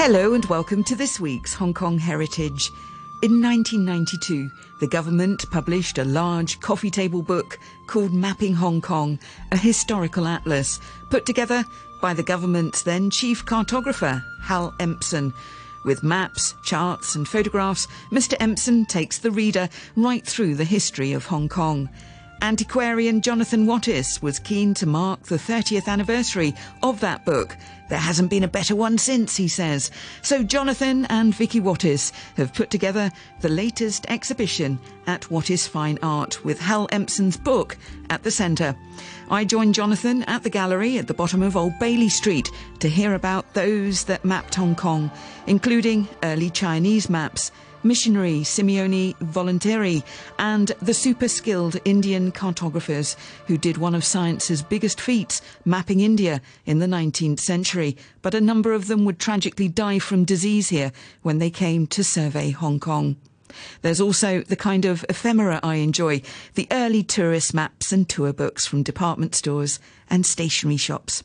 Hello and welcome to this week's Hong Kong Heritage. In 1992, the government published a large coffee table book called Mapping Hong Kong, a historical atlas, put together by the government's then chief cartographer, Hal Empson. With maps, charts, and photographs, Mr. Empson takes the reader right through the history of Hong Kong. Antiquarian Jonathan Wattis was keen to mark the 30th anniversary of that book. There hasn't been a better one since, he says. So Jonathan and Vicky Wattis have put together the latest exhibition at Wattis Fine Art with Hal Empson's book at the centre. I joined Jonathan at the gallery at the bottom of Old Bailey Street to hear about those that mapped Hong Kong, including early Chinese maps missionary Simeone Volonteri, and the super skilled Indian cartographers who did one of science's biggest feats, mapping India in the 19th century. But a number of them would tragically die from disease here when they came to survey Hong Kong. There's also the kind of ephemera I enjoy the early tourist maps and tour books from department stores and stationery shops.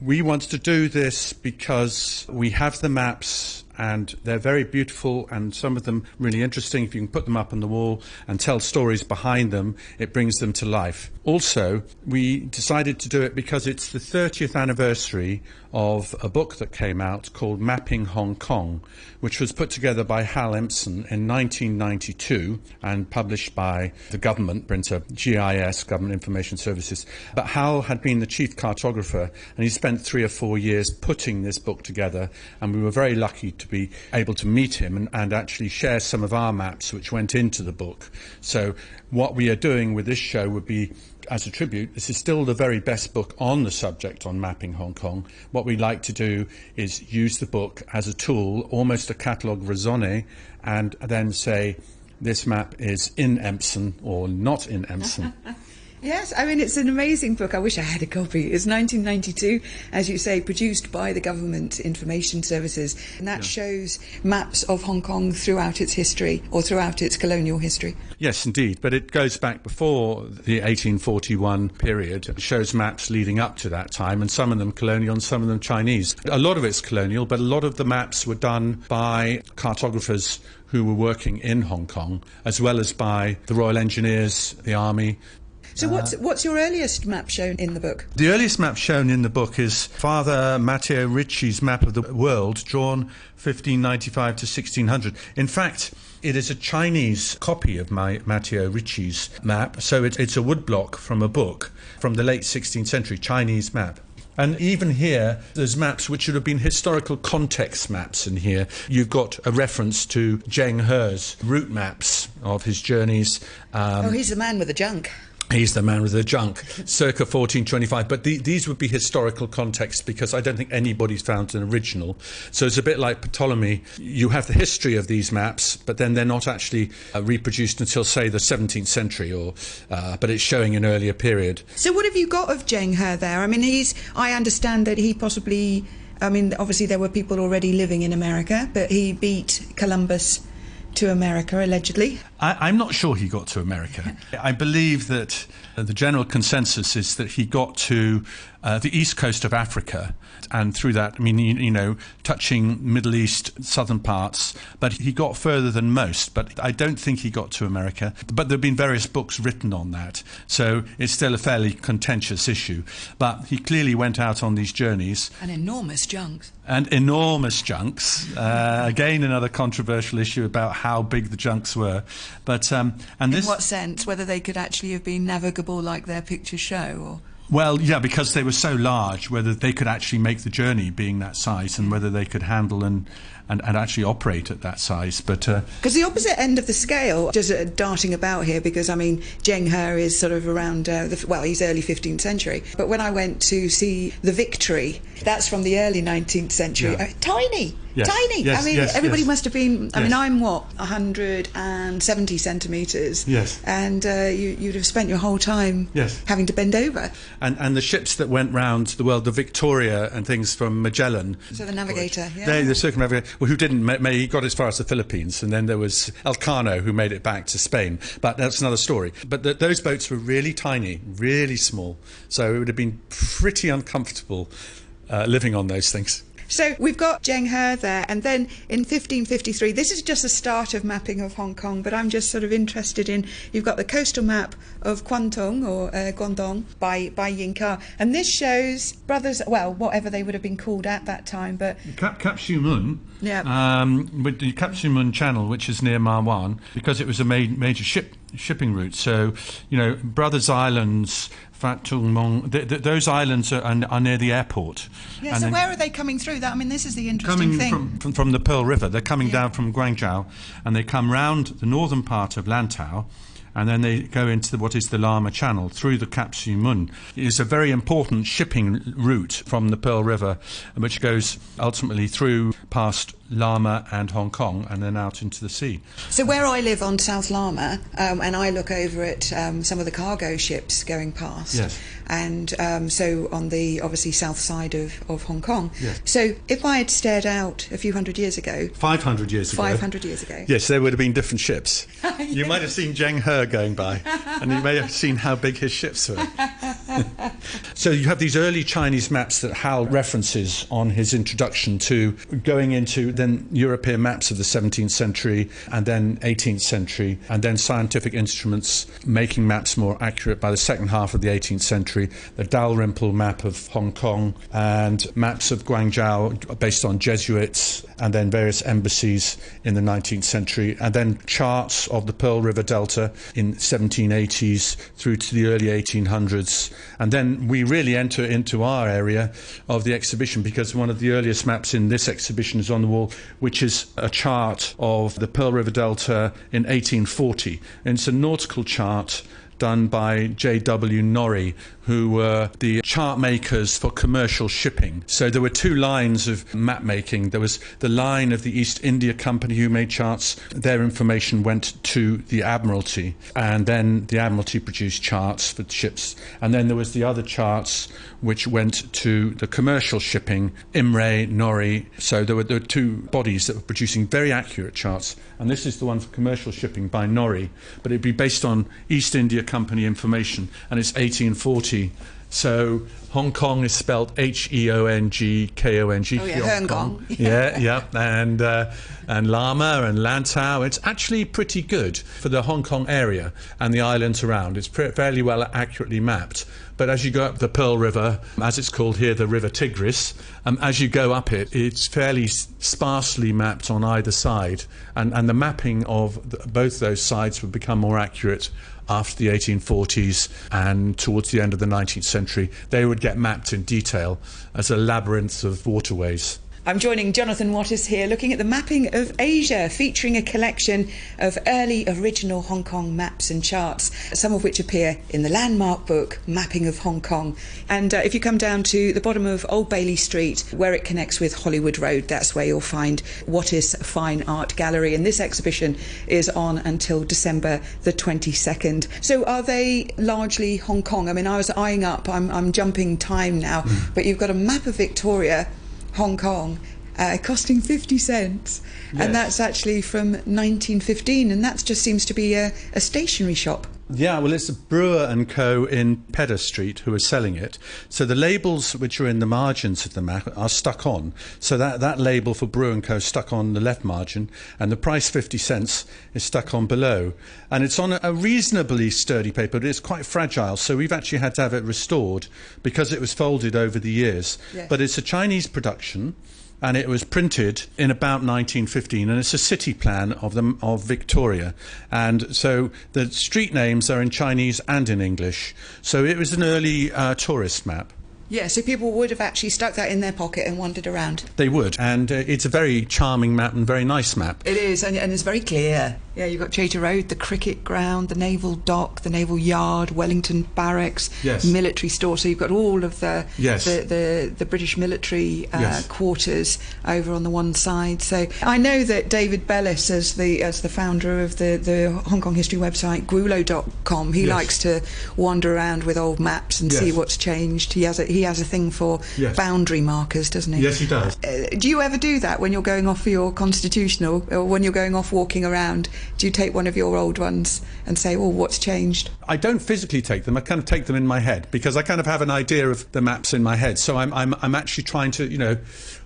We wanted to do this because we have the maps and they're very beautiful and some of them really interesting. If you can put them up on the wall and tell stories behind them, it brings them to life. Also, we decided to do it because it's the 30th anniversary of a book that came out called Mapping Hong Kong, which was put together by Hal Empson in 1992 and published by the government printer, GIS, Government Information Services. But Hal had been the chief cartographer and he spent three or four years putting this book together, and we were very lucky to be able to meet him and, and actually share some of our maps which went into the book. So, what we are doing with this show would be as a tribute, this is still the very best book on the subject on mapping Hong Kong. What we like to do is use the book as a tool, almost a catalogue raisonné, and then say this map is in Empson or not in Empson. Yes, I mean, it's an amazing book. I wish I had a copy. It's 1992, as you say, produced by the Government Information Services. And that yeah. shows maps of Hong Kong throughout its history or throughout its colonial history. Yes, indeed. But it goes back before the 1841 period. It shows maps leading up to that time, and some of them colonial and some of them Chinese. A lot of it's colonial, but a lot of the maps were done by cartographers who were working in Hong Kong, as well as by the Royal Engineers, the Army, so, what's, what's your earliest map shown in the book? The earliest map shown in the book is Father Matteo Ricci's map of the world, drawn 1595 to 1600. In fact, it is a Chinese copy of my Matteo Ricci's map, so it, it's a woodblock from a book from the late 16th century, Chinese map. And even here, there's maps which should have been historical context maps in here. You've got a reference to Zheng He's route maps of his journeys. Um, oh, he's the man with the junk. He's the man with the junk, circa 1425. But the, these would be historical contexts because I don't think anybody's found an original. So it's a bit like Ptolemy. You have the history of these maps, but then they're not actually uh, reproduced until, say, the 17th century, or uh, but it's showing an earlier period. So what have you got of Zheng He there? I mean, he's. I understand that he possibly. I mean, obviously there were people already living in America, but he beat Columbus to America, allegedly. I, am not sure he got to America. I believe that the general consensus is that he got to uh, the east coast of Africa, and through that, I mean, you, you, know, touching Middle East, southern parts, but he got further than most. But I don't think he got to America. But there have been various books written on that, so it's still a fairly contentious issue. But he clearly went out on these journeys. And enormous junks. And enormous junks. Uh, again, another controversial issue about how big the junks were. But um, and in this, what sense? Whether they could actually have been navigable like their pictures show, or well, yeah, because they were so large, whether they could actually make the journey being that size and whether they could handle and, and, and actually operate at that size. But Because uh, the opposite end of the scale, just uh, darting about here, because I mean, Zheng He is sort of around, uh, the, well, he's early 15th century. But when I went to see The Victory, that's from the early 19th century, yeah. uh, tiny. Yes. Tiny. Yes, I mean, yes, everybody must have been. I mean, I'm what 170 centimeters. Yes. And uh, you, would have spent your whole time. Yes. Having to bend over. And and the ships that went round the world, the Victoria and things from Magellan. So the navigator. Yeah. They, the circumnavigator, well, who didn't, may, he got as far as the Philippines, and then there was Elcano who made it back to Spain. But that's another story. But the, those boats were really tiny, really small. So it would have been pretty uncomfortable uh, living on those things. So we've got Zheng He there, and then in 1553, this is just the start of mapping of Hong Kong, but I'm just sort of interested in you've got the coastal map of Kwantung or uh, Guangdong by, by Yin Ka, and this shows brothers, well, whatever they would have been called at that time, but. Cap, Cap Mun, yeah. um, with the Cap Mun Channel, which is near Ma Wan, because it was a ma- major ship shipping route. So, you know, Brothers Islands, Fat Tung Mong, th- th- those islands are, are, near the airport. Yeah, and so where are they coming through? That I mean, this is the interesting coming thing. From, from, from the Pearl River. They're coming yeah. down from Guangzhou and they come round the northern part of Lantau and then they go into the, what is the Lama Channel through the Kap Shui Mun. It is a very important shipping route from the Pearl River, which goes ultimately through past Lama and Hong Kong and then out into the sea. So, where I live on South Lama, um, and I look over at um, some of the cargo ships going past. Yes. And um, so on the obviously south side of, of Hong Kong. Yes. So, if I had stared out a few hundred years ago. 500 years ago. 500 years ago. Yes, there would have been different ships. yes. You might have seen Zheng He going by, and you may have seen how big his ships were. so, you have these early Chinese maps that Hal references on his introduction to going into then European maps of the 17th century and then 18th century, and then scientific instruments making maps more accurate by the second half of the 18th century. The Dalrymple map of Hong Kong and maps of Guangzhou based on Jesuits, and then various embassies in the 19th century, and then charts of the Pearl River Delta in 1780s through to the early 1800s. And then we really enter into our area of the exhibition because one of the earliest maps in this exhibition is on the wall, which is a chart of the Pearl River Delta in 1840. And it's a nautical chart done by J.W. Norie, who were the chart makers for commercial shipping. So there were two lines of map making. There was the line of the East India Company who made charts. Their information went to the Admiralty, and then the Admiralty produced charts for ships. And then there was the other charts which went to the commercial shipping, Imray, Norie. So there were, there were two bodies that were producing very accurate charts. And this is the one for commercial shipping by Norie, but it'd be based on East India Company information, and it's 1840. So Hong Kong is spelled H E O N G K O N G. Oh yeah, Hong Kong. yeah, yeah, and uh, and Lama and Lantau. It's actually pretty good for the Hong Kong area and the islands around. It's fairly well accurately mapped. But as you go up the Pearl River, as it's called here, the River Tigris, um, as you go up it, it's fairly sparsely mapped on either side, and and the mapping of the, both those sides would become more accurate after the 1840s and towards the end of the 19th century, they would get mapped in detail as a labyrinth of waterways. I'm joining Jonathan Wattis here looking at the mapping of Asia, featuring a collection of early original Hong Kong maps and charts, some of which appear in the landmark book Mapping of Hong Kong. And uh, if you come down to the bottom of Old Bailey Street, where it connects with Hollywood Road, that's where you'll find Wattis Fine Art Gallery. And this exhibition is on until December the 22nd. So are they largely Hong Kong? I mean, I was eyeing up, I'm, I'm jumping time now, mm. but you've got a map of Victoria Hong Kong uh, costing 50 cents. Yes. And that's actually from 1915, and that just seems to be a, a stationery shop. Yeah, well, it's Brewer and Co. in Pedder Street who are selling it. So the labels which are in the margins of the map are stuck on. So that, that label for Brewer and Co. stuck on the left margin, and the price 50 cents is stuck on below. And it's on a reasonably sturdy paper, but it's quite fragile. So we've actually had to have it restored because it was folded over the years. Yes. But it's a Chinese production and it was printed in about 1915 and it's a city plan of the, of Victoria. And so the street names are in Chinese and in English. So it was an early uh, tourist map yeah, so people would have actually stuck that in their pocket and wandered around. They would, and uh, it's a very charming map and very nice map. It is, and, and it's very clear. Yeah, you've got Chater Road, the cricket ground, the naval dock, the naval yard, Wellington Barracks, yes. military store. So you've got all of the yes. the, the, the, British military uh, yes. quarters over on the one side. So I know that David Bellis, as the as the founder of the, the Hong Kong history website Gwulo.com, he likes to wander around with old maps and see what's changed. He has a, he has a thing for boundary markers, doesn't he? Yes, he does. Uh, do you ever do that when you're going off for your constitutional, or when you're going off walking around? do you take one of your old ones and say, well, what's changed? I don't physically take them. I kind of take them in my head because I kind of have an idea of the maps in my head. So I'm, I'm, I'm actually trying to, you know,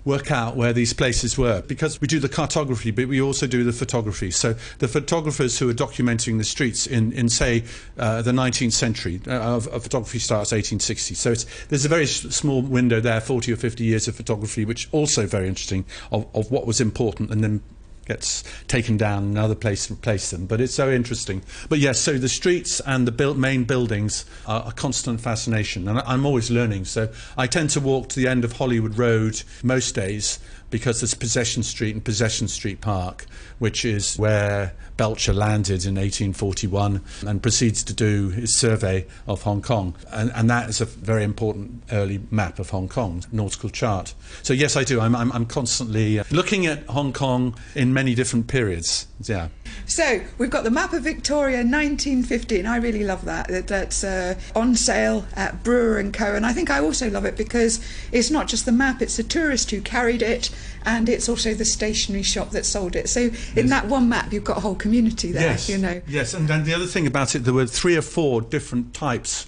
work out where these places were because we do the cartography, but we also do the photography. So the photographers who are documenting the streets in, in say, uh, the 19th century, uh, photography starts 1860. So there's a very small window there, 40 or 50 years of photography, which also very interesting of, of what was important and then gets taken down in another place and replace them. But it's so interesting. But yes, so the streets and the main buildings are a constant fascination, and I'm always learning. So I tend to walk to the end of Hollywood Road most days because there's Possession Street and Possession Street Park, which is where Belcher landed in 1841 and proceeds to do his survey of Hong Kong. And, and that is a very important early map of Hong Kong, nautical chart. So, yes, I do. I'm, I'm, I'm constantly looking at Hong Kong in many different periods. Yeah. So we've got the map of Victoria 1915. I really love that. That's uh, on sale at Brewer and Co. And I think I also love it because it's not just the map; it's the tourist who carried it, and it's also the stationery shop that sold it. So yes. in that one map, you've got a whole community there. Yes. You know. Yes, and then the other thing about it, there were three or four different types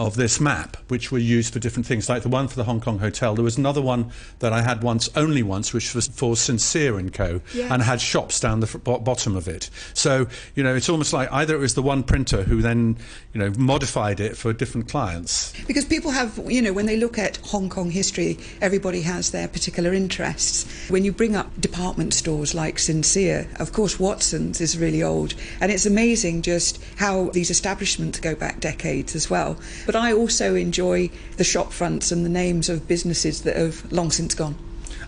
of this map, which were used for different things, like the one for the Hong Kong Hotel. There was another one that I had once, only once, which was for Sincere and Co. Yes. and had shops down the bottom of it. So you know, it's almost like either it was the one printer who then you know modified it for different clients. Because people have, you know, when they look at Hong Kong history, everybody has their particular interests. When you bring up department stores like Sincere, of course, Watson's is really old, and it's amazing just how these establishments go back decades as well. But I also enjoy the shop fronts and the names of businesses that have long since gone.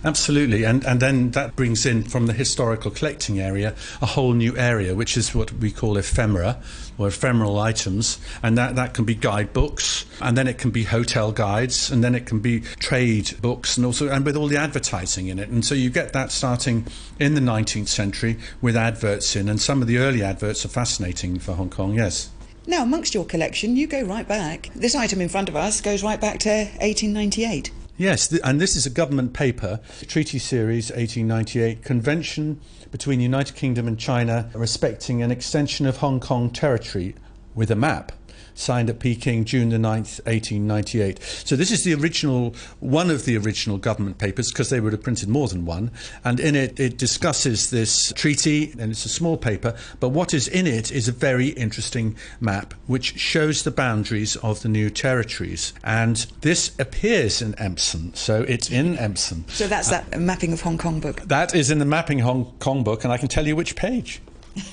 Absolutely, and and then that brings in from the historical collecting area a whole new area, which is what we call ephemera or ephemeral items, and that that can be guidebooks, and then it can be hotel guides, and then it can be trade books, and also and with all the advertising in it, and so you get that starting in the 19th century with adverts in, and some of the early adverts are fascinating for Hong Kong. Yes. Now, amongst your collection, you go right back. This item in front of us goes right back to 1898. Yes, th- and this is a government paper, Treaty Series 1898, Convention between the United Kingdom and China respecting an extension of Hong Kong territory with a map signed at Peking June the 9th, 1898. So this is the original, one of the original government papers, because they would have printed more than one. And in it, it discusses this treaty, and it's a small paper, but what is in it is a very interesting map, which shows the boundaries of the new territories. And this appears in Empson, so it's in Empson. So that's that uh, mapping of Hong Kong book? That is in the mapping Hong Kong book, and I can tell you which page.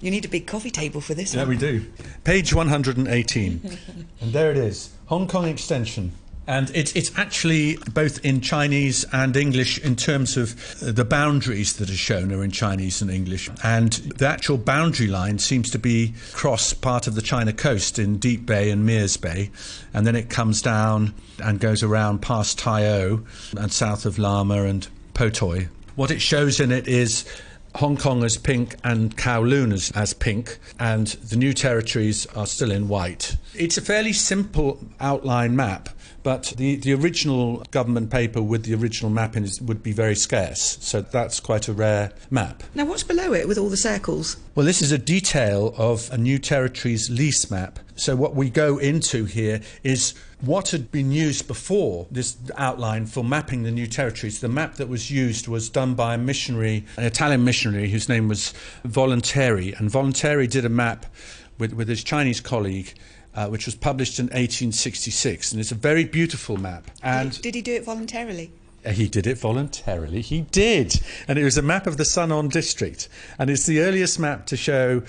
you need a big coffee table for this yeah, one. we do. Page 118. and there it is Hong Kong extension. And it's, it's actually both in Chinese and English in terms of uh, the boundaries that are shown are in Chinese and English. And the actual boundary line seems to be across part of the China coast in Deep Bay and Mirs Bay. And then it comes down and goes around past Tai O and south of Lama and Potoi. What it shows in it is Hong Kong as pink and Kowloon as, as pink, and the new territories are still in white. It's a fairly simple outline map, but the, the original government paper with the original map in would be very scarce, so that's quite a rare map. Now, what's below it with all the circles? Well, this is a detail of a new territories lease map. So, what we go into here is what had been used before this outline for mapping the new territories. The map that was used was done by a missionary, an Italian missionary whose name was Volonteri. And Volonteri did a map with, with his Chinese colleague. Uh, which was published in 1866, and it's a very beautiful map. And did, did he do it voluntarily? Uh, he did it voluntarily. He did. And it was a map of the sunon district. And it's the earliest map to show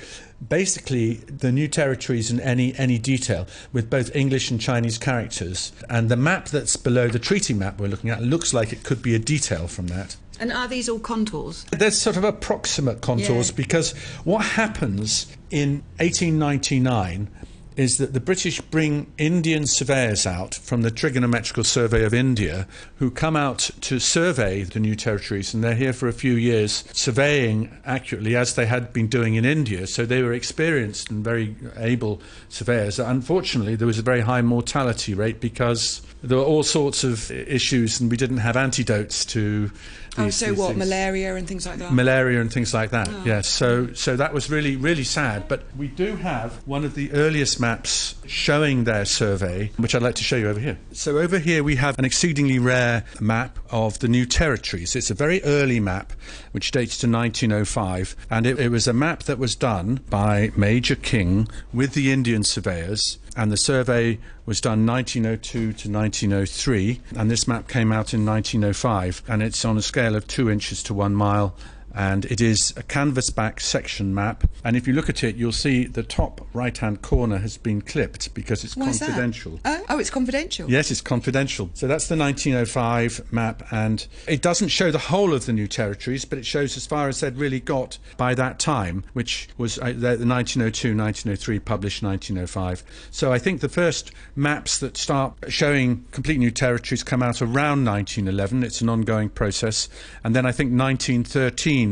basically the new territories in any, any detail with both English and Chinese characters. And the map that's below the treaty map we're looking at looks like it could be a detail from that. And are these all contours? There's sort of approximate contours yeah. because what happens in 1899 is that the British bring Indian surveyors out from the Trigonometrical Survey of India who come out to survey the new territories, and they're here for a few years surveying accurately as they had been doing in India. So they were experienced and very able surveyors. Unfortunately, there was a very high mortality rate because there were all sorts of issues, and we didn't have antidotes to. Oh, these, oh, so what? Things. Malaria and things like that. Malaria and things like that. Oh. Yes. So, so that was really, really sad. But we do have one of the earliest maps showing their survey, which I'd like to show you over here. So over here we have an exceedingly rare map of the new territories. It's a very early map, which dates to 1905, and it, it was a map that was done by Major King with the Indian surveyors and the survey was done 1902 to 1903, and this map came out in 1905, and it's on a scale of two inches to one mile and it is a canvas back section map. And if you look at it, you'll see the top right hand corner has been clipped because it's Why confidential. Oh, oh, it's confidential. Yes, it's confidential. So that's the 1905 map, and it doesn't show the whole of the new territories, but it shows as far as they'd really got by that time, which was uh, the 1902 1903, published 1905. So I think the first maps that start showing complete new territories come out around 1911. It's an ongoing process. And then I think 1913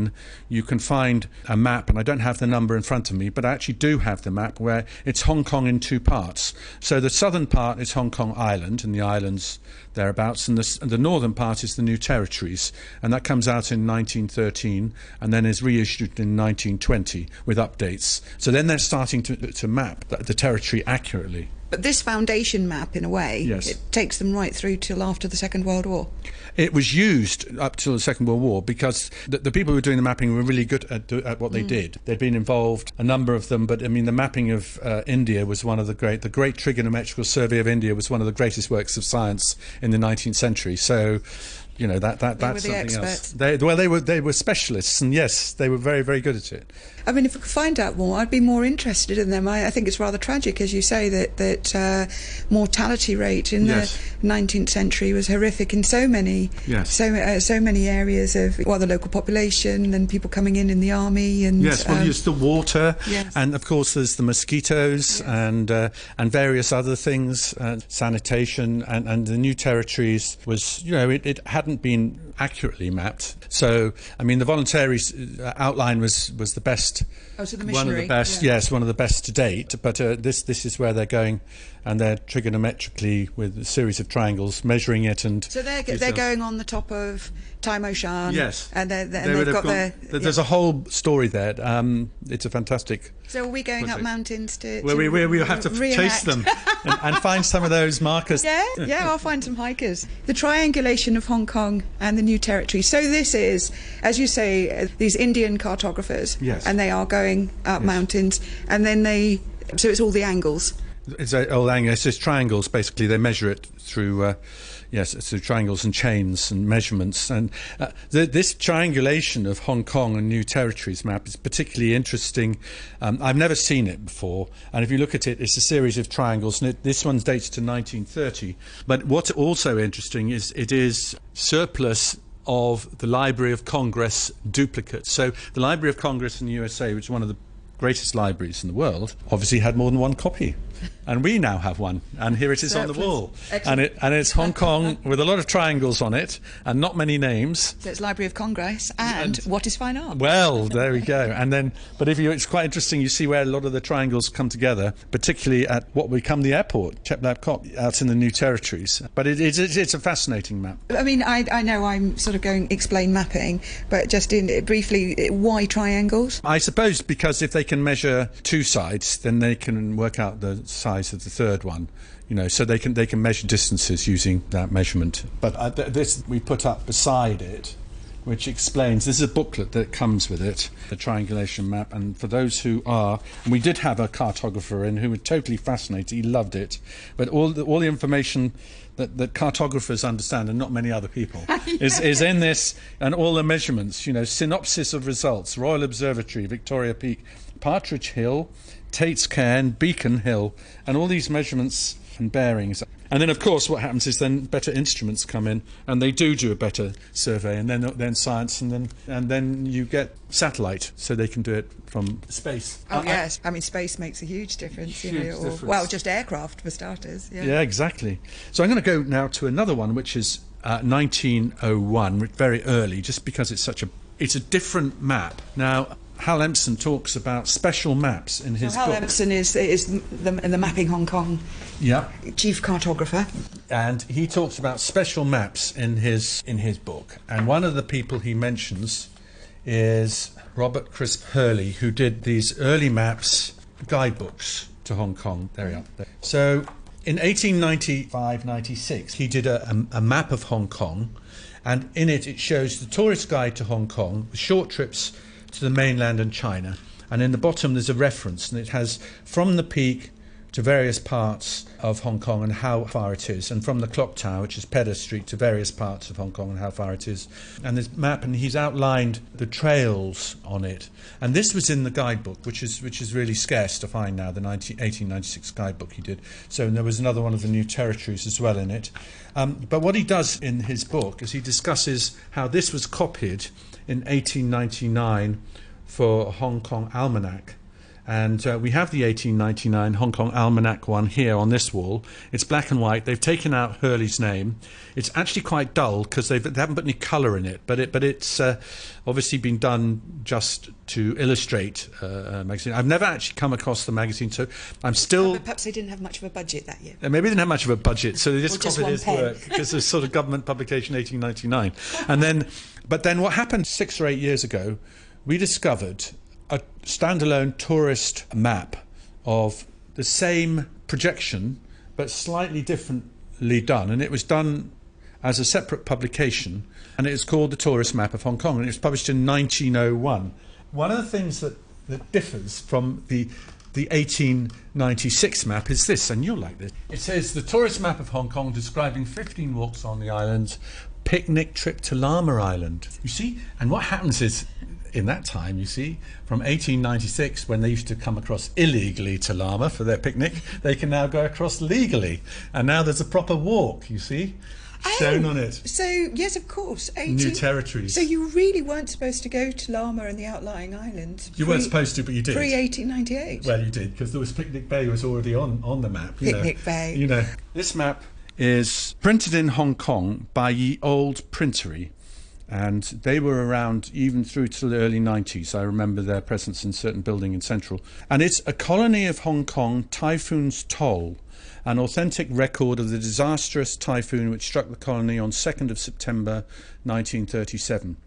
you can find a map, and I don't have the number in front of me, but I actually do have the map where it's Hong Kong in two parts. So the southern part is Hong Kong Island and the islands thereabouts, and the, and the northern part is the New Territories, and that comes out in 1913 and then is reissued in 1920 with updates. So then they're starting to, to map the, the territory accurately. But this foundation map, in a way, yes. it takes them right through till after the Second World War. It was used up till the Second World War because the, the people who were doing the mapping were really good at, at what they mm. did. They'd been involved, a number of them, but I mean, the mapping of uh, India was one of the great, the Great Trigonometrical Survey of India was one of the greatest works of science in the 19th century. So you know that that that's something experts. else. They, well, they were they were specialists, and yes, they were very very good at it. I mean, if we could find out more, I'd be more interested in them. I, I think it's rather tragic, as you say, that that uh, mortality rate in yes. the 19th century was horrific in so many yes. so uh, so many areas of well, the local population and people coming in in the army and yes, well, um, the water, yes. and of course there's the mosquitoes and uh, and various other things, uh, sanitation, and and the new territories was you know it, it had hadn't been accurately mapped. So, I mean, the Volonteri uh, outline was, was the best. Oh, so the one of the best, yeah. yes, one of the best to date. But uh, this this is where they're going, and they're trigonometrically with a series of triangles measuring it. And so they're they're going on the top of Tai Mo Shan. Yes, and, they're, they're, and they've got gone, their. There's yeah. a whole story there. Um, it's a fantastic. So are we going project. up mountains to? Well, we, we, we have to reenact. chase them and, and, find some of those markers. Yeah, yeah, I'll find some hikers. The triangulation of Hong Kong and the New Territory. So this is, as you say, uh, these Indian cartographers. Yes. And they are going up yes. mountains, and then they. So it's all the angles. It's all angles. It's just triangles. Basically, they measure it through. Uh, yes, through triangles and chains and measurements. And uh, the, this triangulation of Hong Kong and New Territories map is particularly interesting. Um, I've never seen it before, and if you look at it, it's a series of triangles, and it, this one's dated to 1930. But what's also interesting is it is surplus of the Library of Congress duplicates. So the Library of Congress in the USA, which is one of the greatest libraries in the world, obviously had more than one copy and we now have one, and here it is on the wall, and it and it's Hong Kong with a lot of triangles on it, and not many names. So it's Library of Congress and, and what is fine art. Well, there we go. And then, but if you, it's quite interesting. You see where a lot of the triangles come together, particularly at what become the airport, Chek Lap Kok, out in the New Territories. But it, it's, it's a fascinating map. I mean, I, I know I'm sort of going explain mapping, but just in briefly, why triangles? I suppose because if they can measure two sides, then they can work out the size of the third one you know so they can they can measure distances using that measurement. But uh, th- this we put up beside it which explains this is a booklet that comes with it the triangulation map. And for those who are and we did have a cartographer in who was totally fascinated. He loved it. But all the, all the information that, that cartographers understand and not many other people is, is in this and all the measurements you know synopsis of results royal observatory victoria peak Partridge Hill, Tate's Cairn, Beacon Hill, and all these measurements and bearings. And then, of course, what happens is then better instruments come in, and they do do a better survey, and then then science, and then and then you get satellite, so they can do it from space. Oh yes, I, I mean space makes a huge difference. Huge you know, or, difference. well, just aircraft for starters. Yeah. Yeah, exactly. So I'm going to go now to another one, which is uh, 1901, very early, just because it's such a it's a different map. Now, Hal Empson talks about special maps in his So Hal book. Empson is is the, the mapping Hong Kong Yeah, chief cartographer. and he talks about special maps in his in his book. And one of the people he mentions is Robert Crisp Hurley, who did these early maps, guidebooks to Hong Kong. There we are. So in 1895-96, he did a, a, a map of Hong Kong, and in it it shows the tourist guide to Hong Kong, the short trips to the mainland and China. And in the bottom there's a reference, and it has from the peak to various parts of Hong Kong and how far it is, and from the clock tower, which is Pedder Street, to various parts of Hong Kong and how far it is. And this map, and he's outlined the trails on it. And this was in the guidebook, which is which is really scarce to find now. The 19, 1896 guidebook he did. So there was another one of the new territories as well in it. Um, but what he does in his book is he discusses how this was copied in 1899 for Hong Kong Almanac. And uh, we have the 1899 Hong Kong Almanac one here on this wall. It's black and white. They've taken out Hurley's name. It's actually quite dull because they haven't put any colour in it, but it but it's uh, obviously been done just to illustrate uh, a magazine. I've never actually come across the magazine, so I'm still. But perhaps they didn't have much of a budget that year. Uh, Maybe they didn't have much of a budget, so they just copied his pen. work because it's sort of government publication 1899. And then, but then what happened six or eight years ago, we discovered a standalone tourist map of the same projection but slightly differently done, and it was done as a separate publication, and it was called the Tourist Map of Hong Kong, and it was published in 1901. One of the things that, that differs from the the 1896 map is this, and you'll like this. It says the tourist map of Hong Kong describing 15 walks on the island, picnic trip to Lama Island. You see, and what happens is in that time, you see, from 1896, when they used to come across illegally to Lama for their picnic, they can now go across legally. And now there's a proper walk, you see, shown Oh, on it. So yes, of course. 18, New territories. So you really weren't supposed to go to Lama and the outlying islands. You weren't supposed to, but you did. Pre 1898. Well, you did because there was Picnic Bay was already on, on the map. You Picnic know. Bay. You know, this map is printed in Hong Kong by Ye Old Printery, and they were around even through to the early 90s. I remember their presence in certain building in Central, and it's a colony of Hong Kong typhoon's toll. An authentic record of the disastrous typhoon which struck the colony on 2nd of September 1937.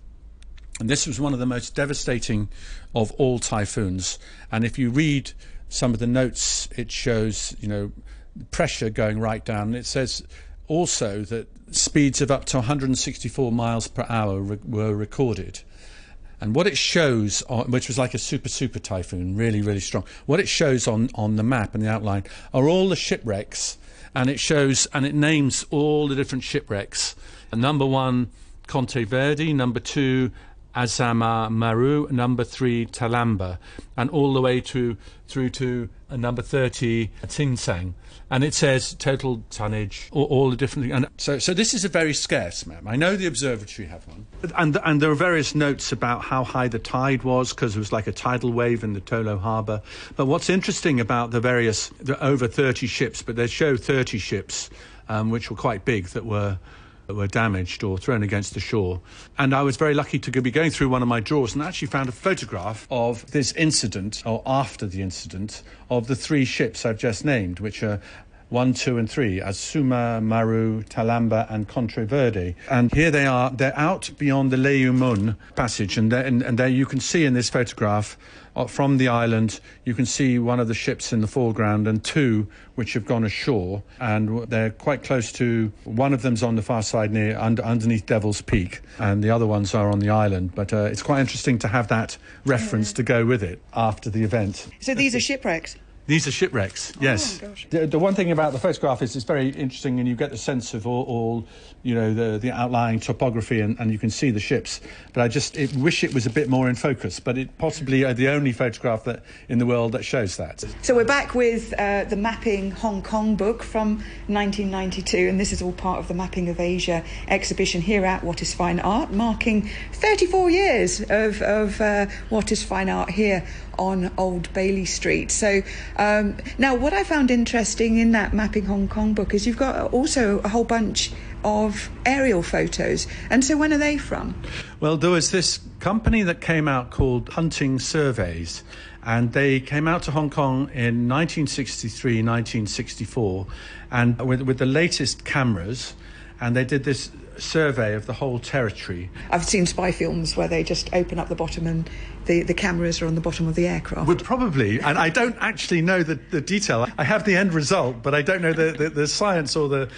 And this was one of the most devastating of all typhoons. And if you read some of the notes, it shows, you know, pressure going right down. It says also that speeds of up to 164 miles per hour re- were recorded. And what it shows, on, which was like a super, super typhoon, really, really strong, what it shows on, on the map and the outline are all the shipwrecks. And it shows, and it names all the different shipwrecks. And number one, Conte Verde. Number two, Asama Maru. Number three, Talamba. And all the way to through to uh, number 30, Tinsang. And it says total tonnage, all, all the different And so, so this is a very scarce map. I know the observatory have one. And, and there are various notes about how high the tide was because it was like a tidal wave in the Tolo harbour. But what's interesting about the various, the over 30 ships, but they show 30 ships, um, which were quite big, that were that were damaged or thrown against the shore. And I was very lucky to be going through one of my drawers and actually found a photograph of this incident, or after the incident, of the three ships I've just named, which are one, two, and three, Azuma, Maru, Talamba, and Conte Verde. And here they are. They're out beyond the Leu Mun passage, and and, and there you can see in this photograph from the island, you can see one of the ships in the foreground and two which have gone ashore, and they're quite close to. One of them's on the far side near under, underneath Devil's Peak, and the other ones are on the island. But uh, it's quite interesting to have that reference to go with it after the event. So these are shipwrecks. These are shipwrecks, yes. Oh, gosh. the, the one thing about the photograph is it's very interesting and you get the sense of all, all you know, the, the outlying topography and, and you can see the ships. But I just it, wish it was a bit more in focus, but it possibly are the only photograph that in the world that shows that. So we're back with uh, the Mapping Hong Kong book from 1992, and this is all part of the Mapping of Asia exhibition here at Wattis Fine Art, marking 34 years of, of uh, Wattis Fine Art here on Old Bailey Street. So um, now, what I found interesting in that Mapping Hong Kong book is you've got also a whole bunch of aerial photos. And so, when are they from? Well, there was this company that came out called Hunting Surveys, and they came out to Hong Kong in 1963, 1964, and with, with the latest cameras, and they did this survey of the whole territory. I've seen spy films where they just open up the bottom and the, the cameras are on the bottom of the aircraft. Would probably, and I don't actually know the, the detail. I have the end result, but I don't know the, the, the science or the,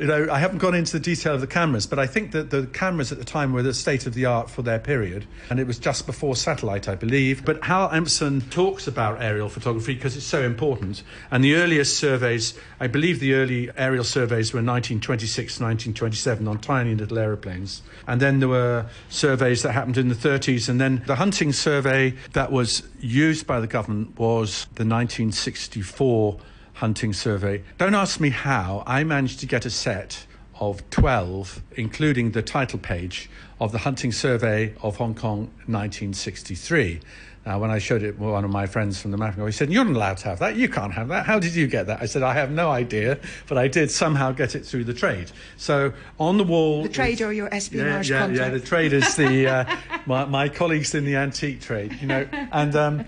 you know, I haven't gone into the detail of the cameras, but I think that the cameras at the time were the state of the art for their period, and it was just before satellite, I believe. But Hal Empson talks about aerial photography because it's so important, and the earliest surveys, I believe the early aerial surveys were 1926, 1927 on tiny little aeroplanes, and then there were surveys that happened in the 30s, and then the hunting survey that was used by the government was the 1964 hunting survey. Don't ask me how. I managed to get a set of 12, including the title page of the hunting survey of Hong Kong 1963. Now, when I showed it to one of my friends from the mapping, he said, You're not allowed to have that. You can't have that. How did you get that? I said, I have no idea, but I did somehow get it through the trade. So on the wall. The trade or your Yeah, espionage yeah, contract? yeah. The trade is the uh, my, my colleagues in the antique trade, you know. And um,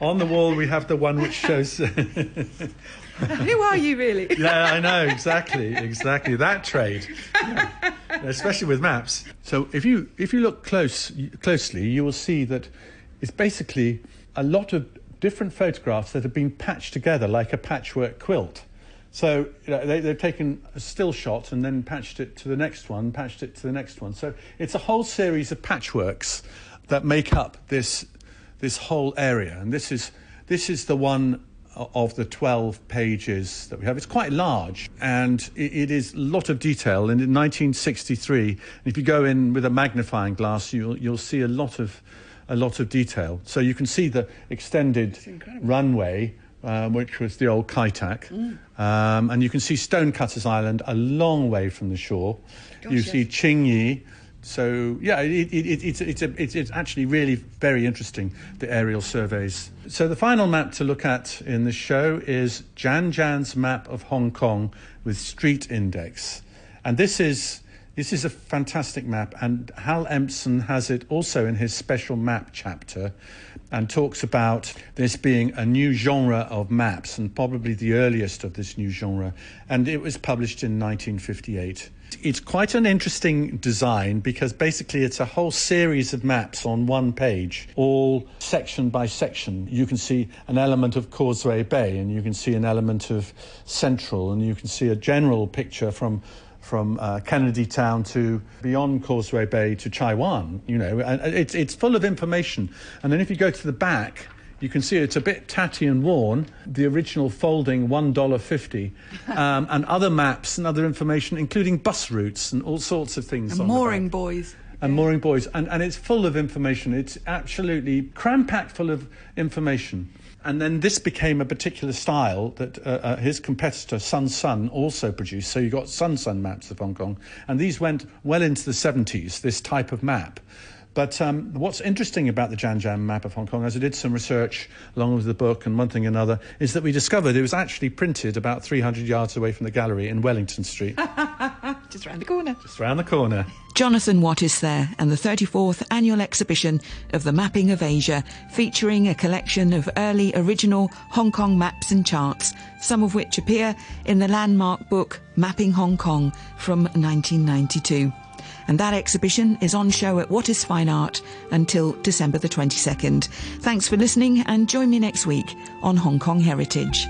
on the wall we have the one which shows. Who are you really? yeah, I know exactly, exactly that trade, Yeah. especially with maps. So if you if you look close closely, you will see that it's basically a lot of different photographs that have been patched together like a patchwork quilt. So you know, they, they've taken a still shot and then patched it to the next one, patched it to the next one. So it's a whole series of patchworks that make up this this whole area, and this is this is the one of the 12 pages that we have. It's quite large and it, it is a lot of detail. And in 1963, if you go in with a magnifying glass, you'll, you'll see a lot of a lot of detail. So you can see the extended runway, uh, which was the old Kai Tak, um, and you can see Stonecutters Island a long way from the shore. you see yes. Tsing Yi. So yeah, it, it, it, it's it's, a, it's it's actually really very interesting the aerial surveys. So the final map to look at in this show is Jan Jan's map of Hong Kong with street index, and this is this is a fantastic map. And Hal Empson has it also in his special map chapter, and talks about this being a new genre of maps and probably the earliest of this new genre. And it was published in 1958. It's quite an interesting design because basically it's a whole series of maps on one page, all section by section. You can see an element of Causeway Bay, and you can see an element of Central, and you can see a general picture from from uh, Kennedy Town to beyond Causeway Bay to Chaiwan. You know, and it's it's full of information. And then if you go to the back. You can see it's a bit tatty and worn. The original folding one dollar fifty, um, and other maps and other information, including bus routes and all sorts of things. And mooring back boys. and mooring buoys, and, and it's full of information. It's absolutely cram packed full of information. And then this became a particular style that uh, uh, his competitor Sun Sun also produced. So you got Sun Sun maps of Hong Kong, and these went well into the 70s. This type of map. But um, what's interesting about the Jan Jan map of Hong Kong, as I did some research along with the book and one thing and another, is that we discovered it was actually printed about 300 yards away from the gallery in Wellington Street, Just round the corner. just around the corner. Jonathan Wattis there, and the 34th annual exhibition of the Mapping of Asia, featuring a collection of early original Hong Kong maps and charts, some of which appear in the landmark book Mapping Hong Kong from 1992. And that exhibition is on show at Wattis Fine Art until December the 22nd. Thanks for listening and join me next week on Hong Kong Heritage.